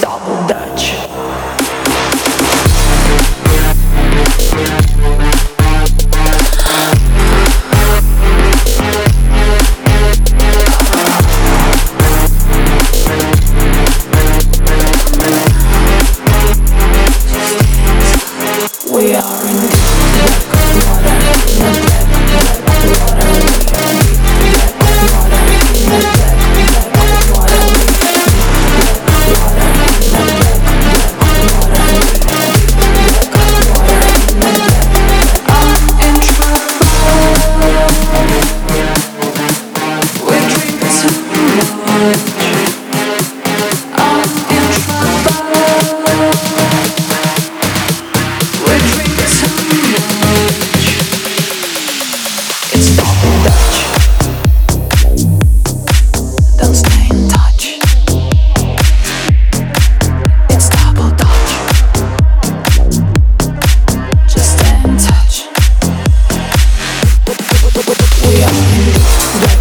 double Dutch. We are in yeah.